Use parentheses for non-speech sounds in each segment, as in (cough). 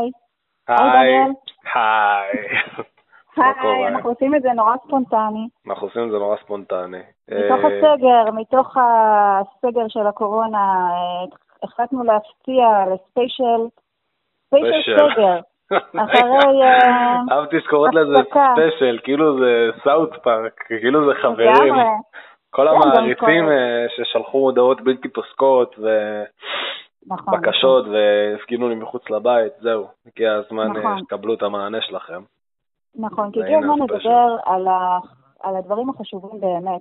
היי. היי. היי. היי, (laughs) אנחנו עושים את זה נורא ספונטני. אנחנו עושים את זה נורא ספונטני. מתוך אה, הסגר, מתוך הסגר של הקורונה, אה, החלטנו להפתיע לספיישל, ספיישל. סגר. (laughs) אחרי, אה, אהבתי שקוראת לזה. ספיישל, כאילו זה South Park, כאילו זה חברים. כל כן, המעריצים ששלחו הודעות בלתי פוסקות נכון. ובקשות והפגינו לי מחוץ לבית, זהו, הגיע הזמן אה, נכון. שתקבלו את המענה שלכם. נכון, כי הגיע הזמן. לדבר על, ה, על הדברים החשובים באמת.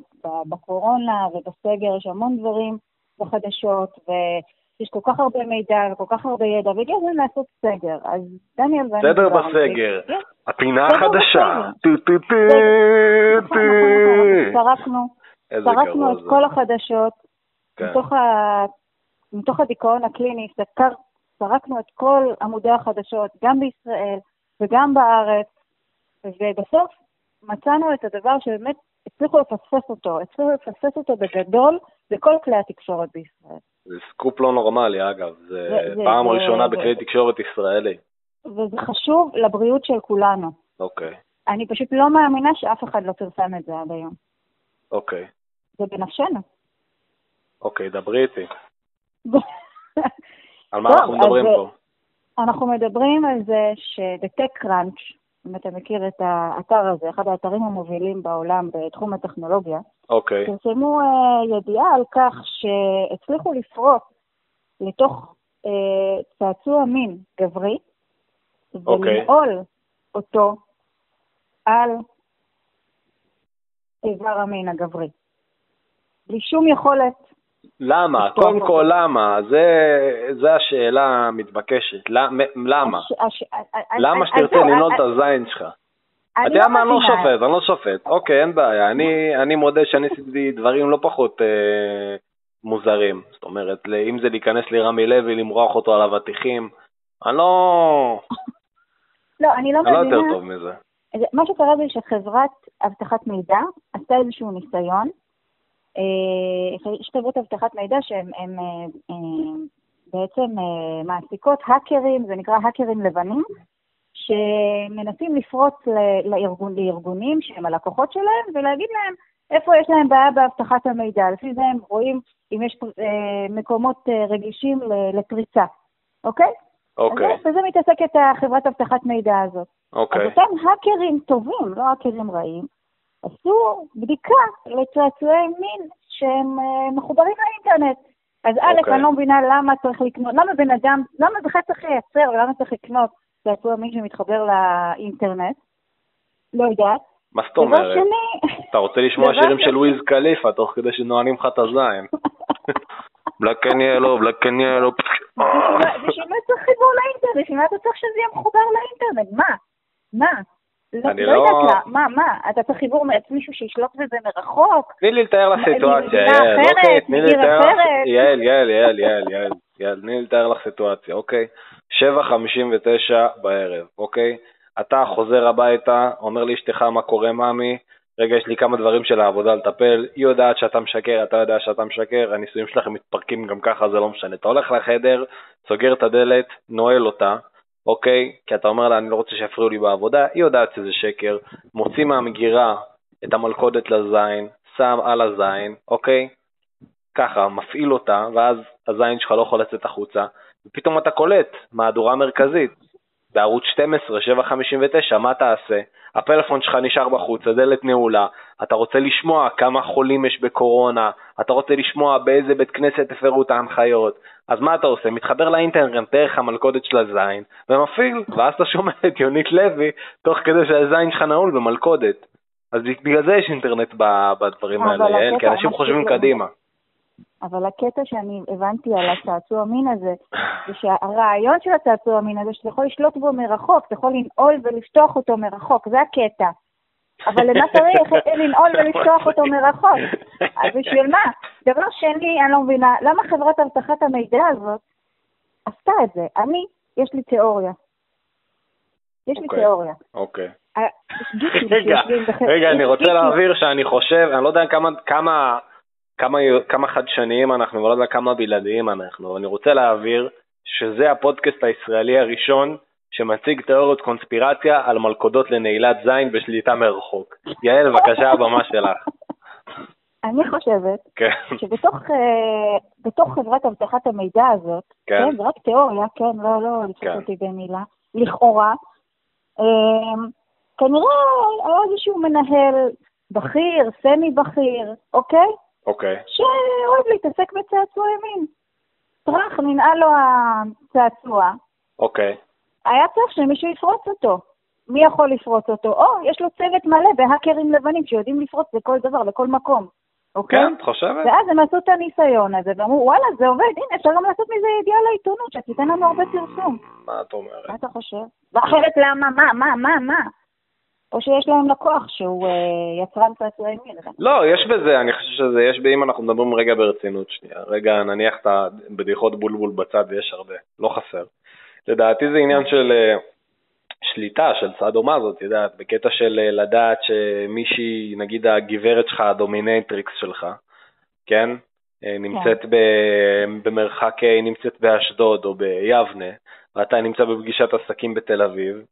בקורונה ובסגר יש המון דברים בחדשות, ויש כל כך הרבה מידע וכל כך הרבה ידע, והגיע הזמן לעשות סגר. אז דניאל ואני... סדר. בסגר, כן, הפינה החדשה. טו נכון. נכון, נכון, גרוע את. כל החדשות, כן. מתוך, ה... מתוך הדיכאון הקליני, סקר, זרקנו את כל עמודי החדשות, גם בישראל וגם בארץ, ובסוף מצאנו את הדבר שבאמת הצליחו לפספס אותו, הצליחו לפספס אותו בגדול בכל כלי התקשורת בישראל. זה סקופ לא נורמלי, אגב. זה זה- זה- פעם זה- ראשונה זה- בכלי תקשורת ישראלי. וזה חשוב לבריאות של כולנו. אוקיי, אני פשוט לא מאמינה שאף אחד לא פרסם את זה עד היום. אוקיי. זה בנפשנו. אוקיי, דברי איתי. (laughs) על מה טוב, אנחנו מדברים אז, פה? אנחנו מדברים על זה ש-TechCrunch, אם אתה מכיר את האתר הזה, אחד האתרים המובילים בעולם בתחום הטכנולוגיה, אוקיי, פרסמו אה, ידיעה על כך שהצליחו לפרוט לתוך אה, צעצוע מין גברי, אוקיי. ולנעול אותו על איבר המין הגברי. בלי שום יכולת. למה? קודם. כל למה? זה- זה השאלה המתבקשת. למ- למה? למה שתרצה לנעול את הזין שלך? אתה אני יודע מה, אני לא מבינה. שופט, אני לא שופט. אוקיי, אין בעיה. אני אני מודה שאני עשיתי דברים לא פחות אה, מוזרים. זאת אומרת, אם זה להיכנס לרמי לוי, למרוח אותו על אבטיחים, אני לא לא, אני לא אני לא יותר מבינה. טוב מזה. זה- מה שקרה זה שחברת אבטחת מידע עשתה איזשהו ניסיון. אה, יש חברות אבטחת מידע שהן הן, אה, אה, בעצם אה, מעסיקות האקרים, זה נקרא האקרים לבנים, שמנסים לפרוץ לארגון, לארגונים שהם הלקוחות שלהם ולהגיד להם איפה יש להם בעיה באבטחת המידע. לפי זה הם רואים אם יש אה, מקומות אה, רגישים לפריצה, אוקיי? אוקיי, אז זה- בזה מתעסקת החברת אבטחת מידע הזאת. אז אוקיי. אותם האקרים טובים, לא האקרים רעים, עשו בדיקה לצעצועי מין שהם אה, מחוברים לאינטרנט. אז א', אוקיי. אני לא מבינה למה צריך לקנות, למה בן אדם, למה בכלל צריך לייצר, ולמה צריך לקנות צעצוע מין שמתחבר לאינטרנט? לא יודעת. מה זאת אומרת? שני, אתה רוצה לשמוע שירים של Wiz Khalifa תוך כדי שנועלים לך את הזין. Black and yellow, black and yellow. בשביל מה צריך חיבור לאינטרנט? בשביל מה אתה צריך שזה יהיה מחובר לאינטרנט? מה? מה? לא, אני לא לא- יודעת לה, מה, מה? אתה צריך חיבור מישהו שישלוט בזה מרחוק? תני לי לתאר לך סיטואציה, יעל, אוקיי? תני לי לתאר לך... יעל, יעל, יעל, יעל, יעל, יעל, תני לי לתאר לך סיטואציה, אוקיי? 7.59 בערב, אוקיי? אתה חוזר הביתה, אומר לאשתך מה קורה מאמי, רגע, יש לי כמה דברים של העבודה לטפל, היא יודעת שאתה משקר, אתה יודע שאתה משקר, הנישואים שלכם מתפרקים גם ככה, זה לא משנה. אתה הולך לחדר, סוגר את הדלת, נועל אותה, אוקיי? כי אתה אומר לה, אני לא רוצה שיפריעו לי בעבודה, היא יודעת שזה שקר, מוציא מהמגירה את המלכודת לזין, שם על הזין, אוקיי? ככה, מפעיל אותה, ואז הזין שלך לא יכול לצאת החוצה, ופתאום אתה קולט, מהדורה מרכזית, בערוץ 12, 759, מה תעשה? הפלאפון שלך נשאר בחוץ, הדלת נעולה, אתה רוצה לשמוע כמה חולים יש בקורונה, אתה רוצה לשמוע באיזה בית כנסת הפרו את ההנחיות, אז מה אתה עושה? מתחבר לאינטרנט דרך המלכודת של הזין, ומפעיל, ואז אתה שומע את יונית לוי, תוך כדי שהזין שלך נעול במלכודת. אז בגלל זה יש אינטרנט בדברים האלה, יעל, כי אנשים חושבים קדימה. אבל הקטע שאני הבנתי על הצעצוע מין הזה, זה שהרעיון של הצעצוע מין הזה, שאתה יכול לשלוט בו מרחוק, אתה יכול לנעול ולפתוח אותו מרחוק, זה הקטע. אבל למה צריך לנעול ולפתוח אותו מרחוק? אז בשביל מה? דבר שני, אני לא מבינה, למה חברת אבטחת המידע הזאת עשתה את זה? אני, יש לי תיאוריה. יש לי אוקיי. תיאוריה. אוקיי. ה- גיקים (laughs) רגע, רגע, אני רוצה להבהיר שאני חושב, אני לא יודע כמה, כמה, כמה, חדשניים אנחנו, ולא יודע כמה בלעדיים אנחנו, אני רוצה להבהיר שזה הפודקאסט הישראלי הראשון שמציג תיאוריות קונספירציה על מלכודות לנעילת זין בשליטה מרחוק. יעל, בבקשה, הבמה שלך. אני חושבת כן. שבתוך אה, חברת אבטחת המידע הזאת, כן. כן, זה רק תיאוריה, כן, לא, לא לתפוס כן. אותי במילה, לכאורה, אה, כנראה היה איזשהו מנהל בכיר, סמי בכיר, אוקיי? אוקיי. שאוהב להתעסק בצעצועי מין. טראח, ננעל לו הצעצוע, אוקיי. היה צריך שמישהו יפרוץ אותו. מי יכול לפרוץ אותו? או, יש לו צוות מלא בהאקרים לבנים שיודעים לפרוץ לכל דבר, לכל מקום. אוקיי? כן, את חושבת? ואז הם עשו את הניסיון הזה, ואמרו, וואלה, זה עובד, הנה, אפשר גם לעשות מזה ידיעה לעיתונות, שתיתן לנו הרבה פרסום. מה את אומרת? מה אתה חושב? ואחרת למה? מה, מה, מה, מה? או שיש להם לקוח שהוא אה, יצרן צעצועי מין. לא, יש בזה, אני חושב שזה, יש, אם אנחנו מדברים רגע ברצינות שנייה, רגע נניח את הבדיחות בולבול בצד, ויש הרבה, לא חסר. לדעתי זה עניין של אה, שליטה, של סאדו-מאזו, את יודעת, בקטע של אה, לדעת שמישהי, נגיד הגברת שלך, ה dominatrix שלך, כן? נמצאת ב- במרחק, היא נמצאת באשדוד או ביבנה, ואתה נמצא בפגישת עסקים בתל אביב,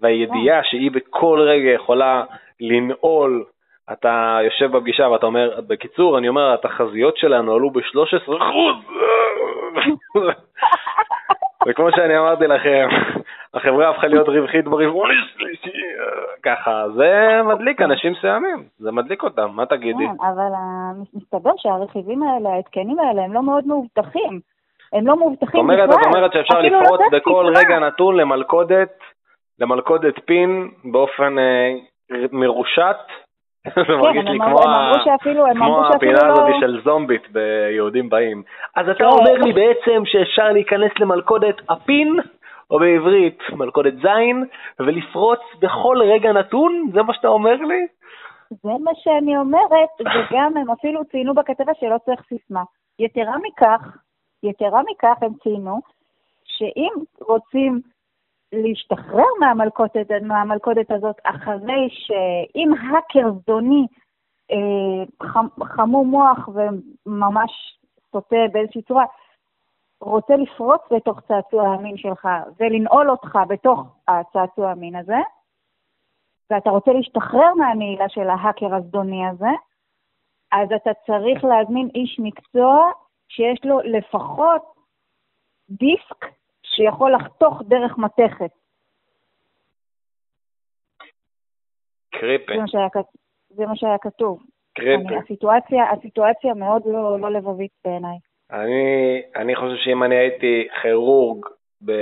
והידיעה שהיא בכל רגע יכולה לנעול, אתה יושב בפגישה ואתה אומר, בקיצור, אני אומר, התחזיות שלנו עלו ב-13 (laughs) וכמו שאני אמרתי לכם, החברה הפכה להיות רווחית ברבעון השלישי, ככה, זה מדליק אנשים מסוימים, זה מדליק אותם, מה תגידי? כן, אבל מסתבר שהרכיבים האלה, ההתקנים האלה, הם לא מאוד מאובטחים. הם לא זאת מאובטחים אומרת, בכלל. את אומרת שאפשר לפרוץ בכל. רגע נתון למלכודת, למלכודת פין באופן אה, מרושת. (laughs) זה כן, מרגיש הם לי כמו הפינה לא... הזאת של זומבית ביהודים באים. אז אתה כן. אומר לי בעצם שאפשר להיכנס למלכודת הפין, או בעברית מלכודת זין, ולפרוץ בכל רגע נתון? זה מה שאתה אומר לי? זה מה שאני אומרת, וגם הם אפילו ציינו בכתבה שלא צריך סיסמה. יתרה מכך, יתרה מכך הם ציינו, שאם רוצים להשתחרר מהמלכודת, מהמלכודת הזאת אחרי שאם האקר זדוני אה, חמ, חמום מוח וממש סוטה באיזושהי צורה, רוצה לפרוץ לתוך צעצוע המין שלך ולנעול אותך בתוך הצעצוע המין הזה, ואתה רוצה להשתחרר מהנעילה של ההאקר הזדוני הזה, אז אתה צריך להזמין איש מקצוע שיש לו לפחות דיסק שיכול לחתוך דרך מתכת. קריפי, זה מה שהיה, זה מה שהיה כתוב. קריפי. אני, הסיטואציה, הסיטואציה מאוד לא, לא לבבית בעיניי. אני, אני חושב שאם אני הייתי כירורג ב...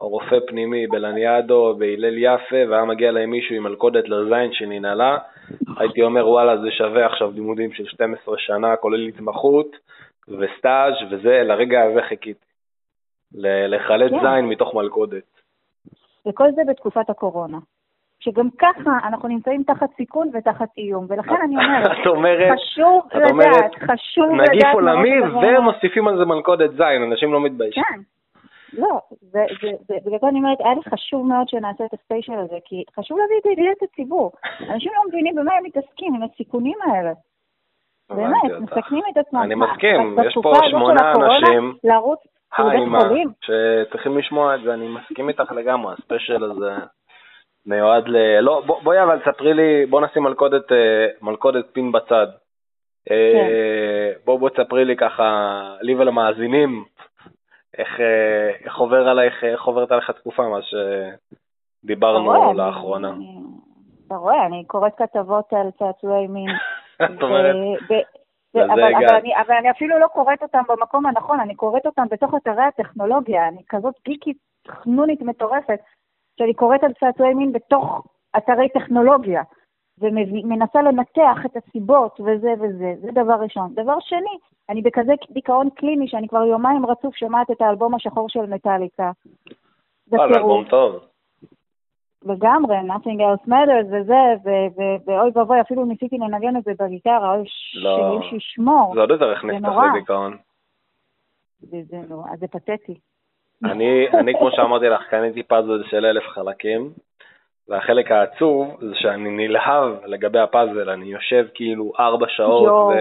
או רופא פנימי בלניאדו, בהלל יפה, והיה מגיע להם מישהו עם מלכודת לזין שננעלה, הייתי אומר, וואלה, זה שווה עכשיו לימודים של 12 שנה, כולל התמחות וסטאז' וזה, לרגע הזה חיכיתי. ל- לחלץ כן. זין מתוך מלכודת. וכל זה בתקופת הקורונה. שגם ככה אנחנו נמצאים תחת סיכון ותחת איום, ולכן אני אומרת, (laughs) אומרת, חשוב את אומרת, לדעת, חשוב לדעת... נגיף עולמי. ומוסיפים על זה מלכודת זין, אנשים לא מתביישים. כן. לא, זה, זה, זה, בגלל זה אני אומרת, היה לי חשוב מאוד שנעשה את הספיישל הזה, כי חשוב להביא את ידיעת הציבור. אנשים לא מבינים במה הם מתעסקים, עם הסיכונים האלה. באמת. מסכנים את עצמם. אני מסכים, יש פה שמונה אנשים, לרוץ היימה, חולים? שצריכים לשמוע את זה, אני מסכים איתך לגמרי, הספיישל הזה מיועד ל... לא, בוא- בואי אבל תספרי לי, בוא נשים מלכודת, אה, מלכודת פין בצד. אה, בוא בוא תספרי לי ככה, לי ולמאזינים, איך, אה, איך עובר עלייך, איך עוברת עליך תקופה אתה שדיברנו לאחרונה. אתה רואה, אני קוראת כתבות על צעצועי מין. (laughs) את אומרת, אבל, אבל, הגעת. אני, אבל אני אפילו לא קוראת אותם במקום הנכון, אני קוראת אותם בתוך אתרי הטכנולוגיה. אני כזאת גיקית חנונית מטורפת, שאני קוראת על צעצועי מין בתוך אתרי טכנולוגיה, ומנסה לנתח את הסיבות וזה וזה. זה דבר ראשון. דבר שני, אני בכזה דיכאון קליני שאני כבר יומיים רצוף שומעת את האלבום השחור של מטאליקה. זה וואלה, טירוף. אלבום טוב. לגמרי, nothing else matters וזה, ואוי ואבוי, אפילו ניסיתי לנגן את זה בגיטרה, אוי, לא. שאלוהים שישמור. זה עוד יותר הכניס אותך. לדיכאון. זה, נורא, זה פתטי. אני, אני, כמו שאמרתי לך, קניתי פאזל של אלף חלקים, והחלק העצוב זה שאני נלהב לגבי הפאזל, אני יושב כאילו ארבע שעות יואו.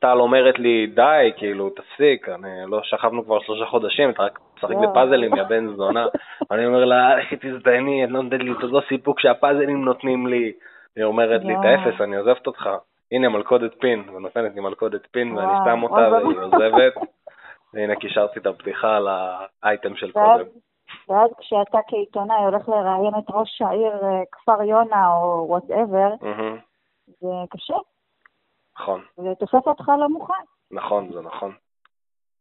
טל אומרת לי, די, כאילו, תפסיק, אני, לא שכבנו כבר שלושה חודשים, אתה רק משחק לא. בפאזלים, יא בן זונה. (laughs) אני אומר לה, לכי תזדייני, את לא נותנת לי את אותו סיפוק שהפאזלים נותנים לי. היא אומרת לי, יואו. תאפס, אני עוזבת אותך. הנה מלכודת פין, ונותנת לי מלכודת פין, ואני שם אותה והיא. עוזבת. והנה קישרתי את הפתיחה לאייטם של ואז, קודם. ואז כשאתה כעיתונאי הולך לראיין את ראש העיר אה, כפר יונה או whatever, זה קשה, נכון. זה תופס אותך לא מוכן. נכון, זה נכון.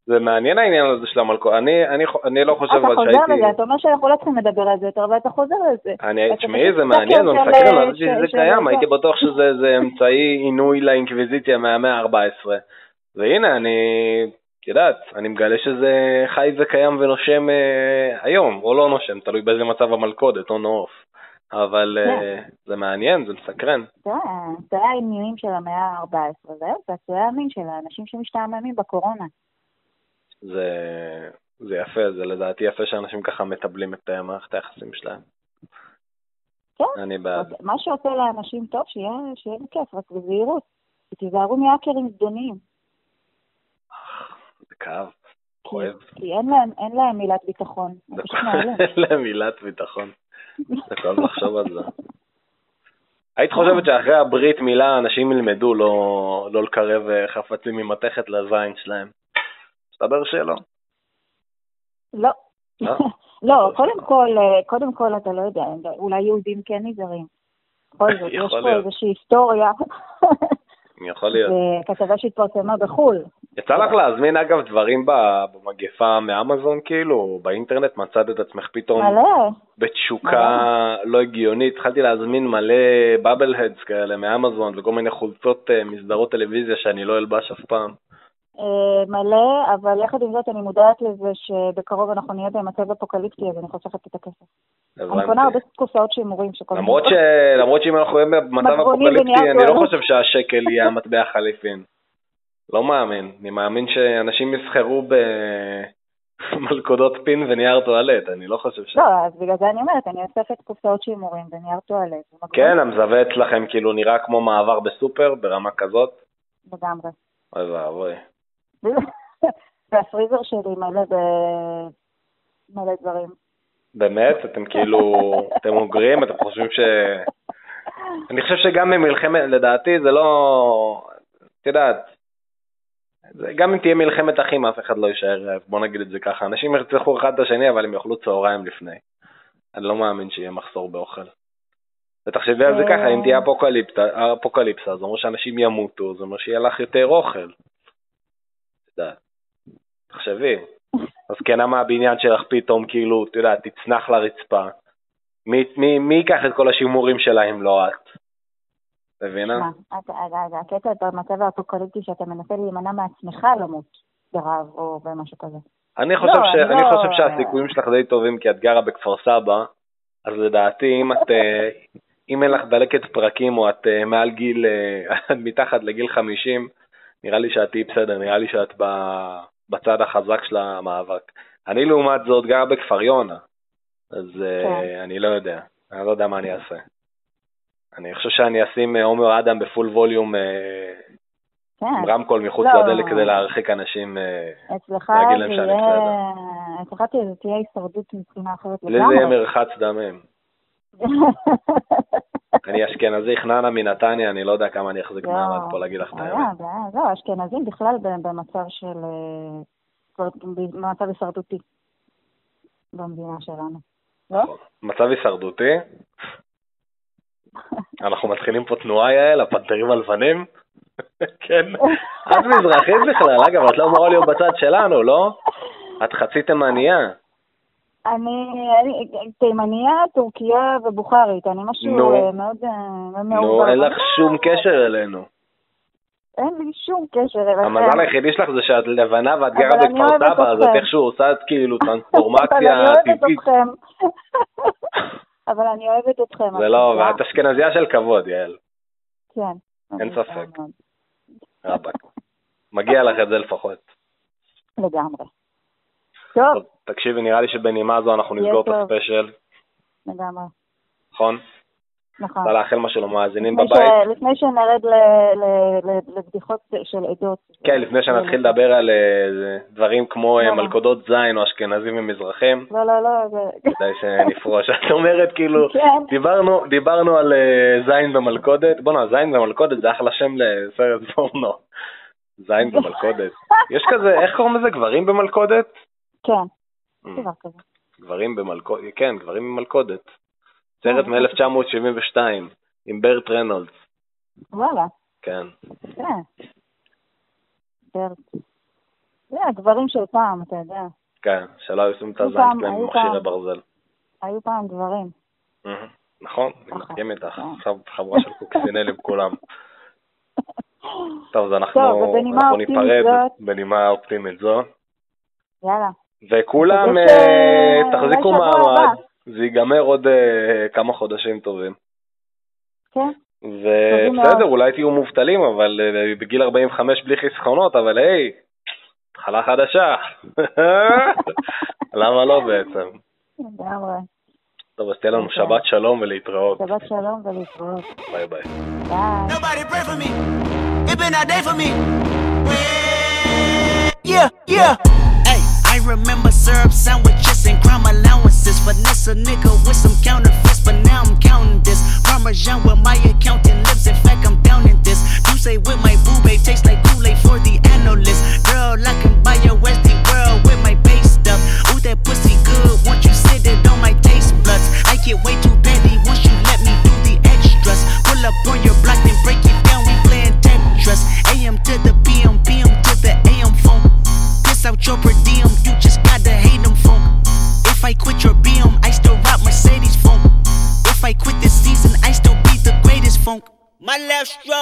זה מעניין העניין הזה של המלכות. אני, אני, אני לא חושב אתה אבל חוזר שהייתי... לזה, אתה אומר שאנחנו לא צריכים לדבר על זה יותר, ואתה חוזר לזה. אני, אתה תשמעי, זה מעניין, זה סקר מסקרן, של- אבל של- זה של- קיים, הייתי בטוח שזה (laughs) אמצעי עינוי לאינקוויזיציה מהמאה ה-14. והנה, אני, את יודעת, אני מגלה שזה חי וקיים ונושם אה, היום, או לא נושם, תלוי באיזה מצב המלכודת, או אוף. אבל אה, זה מעניין, זה מסקרן. יודע, זה העניינים של המאה ה-14, זהו, זה הצועה המין של האנשים שמשתעממים בקורונה. זה, זה יפה, זה לדעתי יפה שאנשים ככה מטבלים את אה, מערכת היחסים שלהם. כן, אני בעד. מה שעושה לאנשים טוב, שיהיה שיהיה בכיף, רק בזהירות. תיזהרו מהאקרים זדוניים. זה כאב, כואב. כי אין להם, אין להם מילת ביטחון. אין להם מילת ביטחון. זה כואב לחשוב על זה. היית חושבת שאחרי הברית מילה אנשים ילמדו לא, לא לקרב אה, חפצים ממתכת לזין שלהם. מסתבר שלא. לא. לא? (laughs) לא, קודם כל, אה, קודם כל אתה לא יודע, אולי יהודים כן נזהרים. בכל זאת, יש פה. איזושהי היסטוריה. יכול להיות. (laughs) כתבה שהתפרסמה בחו"ל. יצא לך להזמין אגב דברים במגפה מאמזון כאילו, או באינטרנט, מצאת את עצמך פתאום מלא. בתשוקה לא הגיונית, התחלתי להזמין מלא בבל הדס כאלה מאמזון וכל מיני חולצות אה, מסדרות טלוויזיה שאני לא אלבש אף פעם. אה, מלא, אבל יחד עם זאת אני מודעת לזה שבקרוב אנחנו נהיה במצב אפוקליפטי, אז אני חוסכת את הכסף. אני קונה הרבה קופסאות שימורים שכל למרות, שאם אנחנו נהיה במצב אפוקליפטי, אני לא. חושב שהשקל יהיה המטבע החליפין. לא מאמין. אני מאמין שאנשים יסחרו במלכודות פין ונייר טואלט, אני לא חושב ש... לא, אז בגלל זה אני אומרת, אני אוספת קופסאות שימורים ונייר טואלט. כן, המזווה אצלכם כאילו נראה כמו מעבר בסופר, ברמה כזאת. לגמרי. אוי ואבוי. (laughs) והפריזר שלי מלא ב... מלא דברים. באמת? אתם כאילו, אתם אוגרים? אתם חושבים ש... (laughs) אני חושב שגם במלחמת, לדעתי זה לא, את יודעת, גם אם תהיה מלחמת אחים אף אחד לא יישאר רעב, בוא נגיד את זה ככה. אנשים ירצחו אחד את השני אבל הם יאכלו צהריים לפני. אני לא מאמין שיהיה מחסור באוכל. ותחשבי על זה ככה, אם תהיה אפוקליפסה, אפוקליפסה, זה אומר שאנשים ימותו, זה אומר שיהיה לך יותר אוכל. תחשבי, הזקנה מהבניין שלך פתאום כאילו, את יודעת, תצנח לרצפה. מי ייקח את כל השימורים שלה אם לא את? מבינה? הקטע במצב האפוקליפטי שאתה מנסה להימנע מעצמך למות ברעב או במשהו כזה. אני חושב, לא, ש... אני לא- חושב שהסיכויים שלך די טובים כי את גרה בכפר סבא, אז לדעתי אם את, אה, אם אין לך דלקת פרקים או את אה, מעל גיל, אה, את (laughs) מתחת לגיל 50, נראה לי שאת תהיי בסדר, נראה לי שאת בצד החזק של המאבק. אני לעומת זאת גר בכפר יונה, אז אה, כן. אני לא יודע, אני לא יודע מה אני אעשה. אני חושב שאני אשים אה, עומר אדם בפול ווליום אה, כן. עם רמקול מחוץ לא. לדלת כדי להרחיק אנשים. אה, להגיד להם שאני יהיה... אצלך תהיה- הישרדות מבחינה אחרת לי זה יהיה לגמרי. מרחץ דמים. (laughs) אני אשכנזי חננה מנתניה, אני לא יודע כמה אני אחזיק לא, מעמד פה להגיד לך את האמת. לא, אשכנזים בכלל במצב של... במצב הישרדותי במדינה שלנו. לא? מצב הישרדותי, אנחנו מתחילים פה תנועה יעל, הפנתרים הלבנים. (laughs) כן. את מזרחית בכלל, אגב, את לא אמורה להיות בצד שלנו, לא? את חצי תימניה. אני, אני תימניה, טורקיה ובוכרית. אני משהו נו. אה, מאוד אה, מאוד נו, מעורבב. אין לך שום קשר אלינו. אין לי שום קשר אליכם. המזל היחידי שלך זה שאת לבנה ואת אבל גרה בכפר סבא, אז את. איכשהו עושה כאילו (laughs) אבל טרנספורמציה אני אוהבת טבעית. אתכם. (laughs) אבל אני אוהבת אתכם. זה לא, ואת אשכנזייה של כבוד, יעל. כן. אין ספק. רבאק. מגיע לך את זה לפחות. לגמרי. טוב, טוב, תקשיבי, נראה לי שבנימה זו אנחנו נסגור את. הספיישל, לגמרי. נכון? נכון. רוצה לאחל משהו למאזינים בבית? ש- לפני שנרד ל- ל- ל- לבדיחות של עדות. כן, לפני שנתחיל לדבר על אה, דברים כמו אה, לא, לא. מלכודות זין או אשכנזים ומזרחים, לא, לא, לא, זה... כדאי שנפרוש. (laughs) את אומרת כאילו, (laughs) כן. דיברנו, דיברנו על אה, זין במלכודת, בוא'נה, זין במלכודת זה אחלה שם לסרט פורנו. זין (laughs) במלכודת. יש כזה, איך קוראים לזה? גברים במלכודת? כן, Mm. גברים במלכודת, כן, גברים במלכודת. סרט אה, מ-1972, עם ברט רנולדס, וואלה, כן. כן. ברט. זה הגברים של פעם, אתה יודע. כן, שלא היו שמים את הזין פעם- שלהם היו במכשירי פעם. ברזל. היו פעם. מהמם. נכון, אני נכון. מסכים איתך. כן. עכשיו חבורה של קוקסינלים כולם. (laughs) טוב, אז אנחנו ניפרד בנימה אופטימית זו. יאללה. וכולם אה, ש- תחזיקו מעמד. זה ייגמר עוד אה, כמה חודשים טובים. כן? ובסדר. אולי תהיו מובטלים, אבל אה, בגיל 45 בלי חסכונות, אבל היי, התחלה חדשה. (laughs) למה לא בעצם? לגמרי. טוב, אז תהיה לנו אוקיי. שבת שלום ולהתראות. שבת שלום ולהתראות. ביי ביי. ביי. Yeah, yeah. I remember syrup sandwiches and crime allowances. Finesse a nigga with some counterfeits, but now I'm counting this. Parmesan with my accountant lips. In fact, I'm down in this. You say with my boo babe tastes like Kool-Aid for the analyst. Girl, I can buy your Westie world with my base stuff. Ooh, that pussy good. Once you sit it on my taste buds, I get way too petty once you let me do the extras. Pull up on your block and break it down. We playing Tetris. AM to the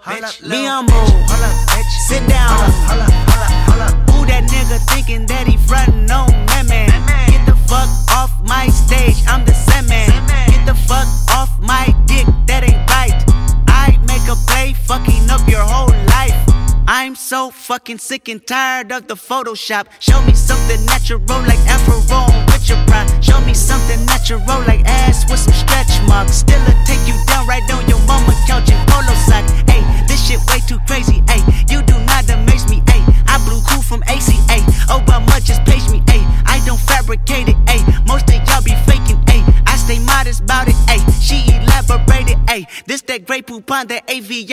Down. Be humble. Sit down. Who that nigga thinking that he frontin' on that man? Get the fuck off my stage, I'm the Sandman. Get the fuck off my dick, that ain't right. I make a play, fucking up your whole life. I'm so fucking sick and tired of the Photoshop. Show me something natural like Afro with your pride. Show me something natural like ass with some stretch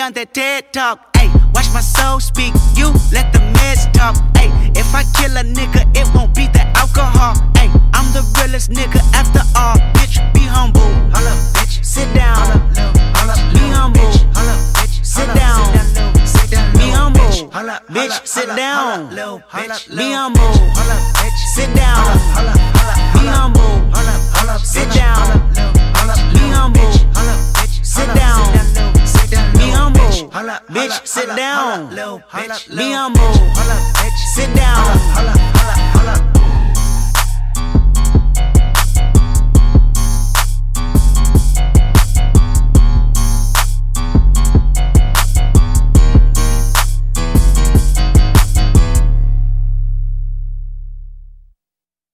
on that TED talk. Hey, watch my soul speak. You let the meds talk. Hey, if I kill a nigga, it won't be the alcohol. Hey, I'm the realest nigga after all. Bitch, be humble. bitch. Sit down. Be humble. Sit down. Be humble. Bitch, sit down. Be humble. Sit down. Be humble. Sit down. Be humble bitch. Holla, bitch, holla, sit down. Holla, little bitch. Be on bitch, Sit down.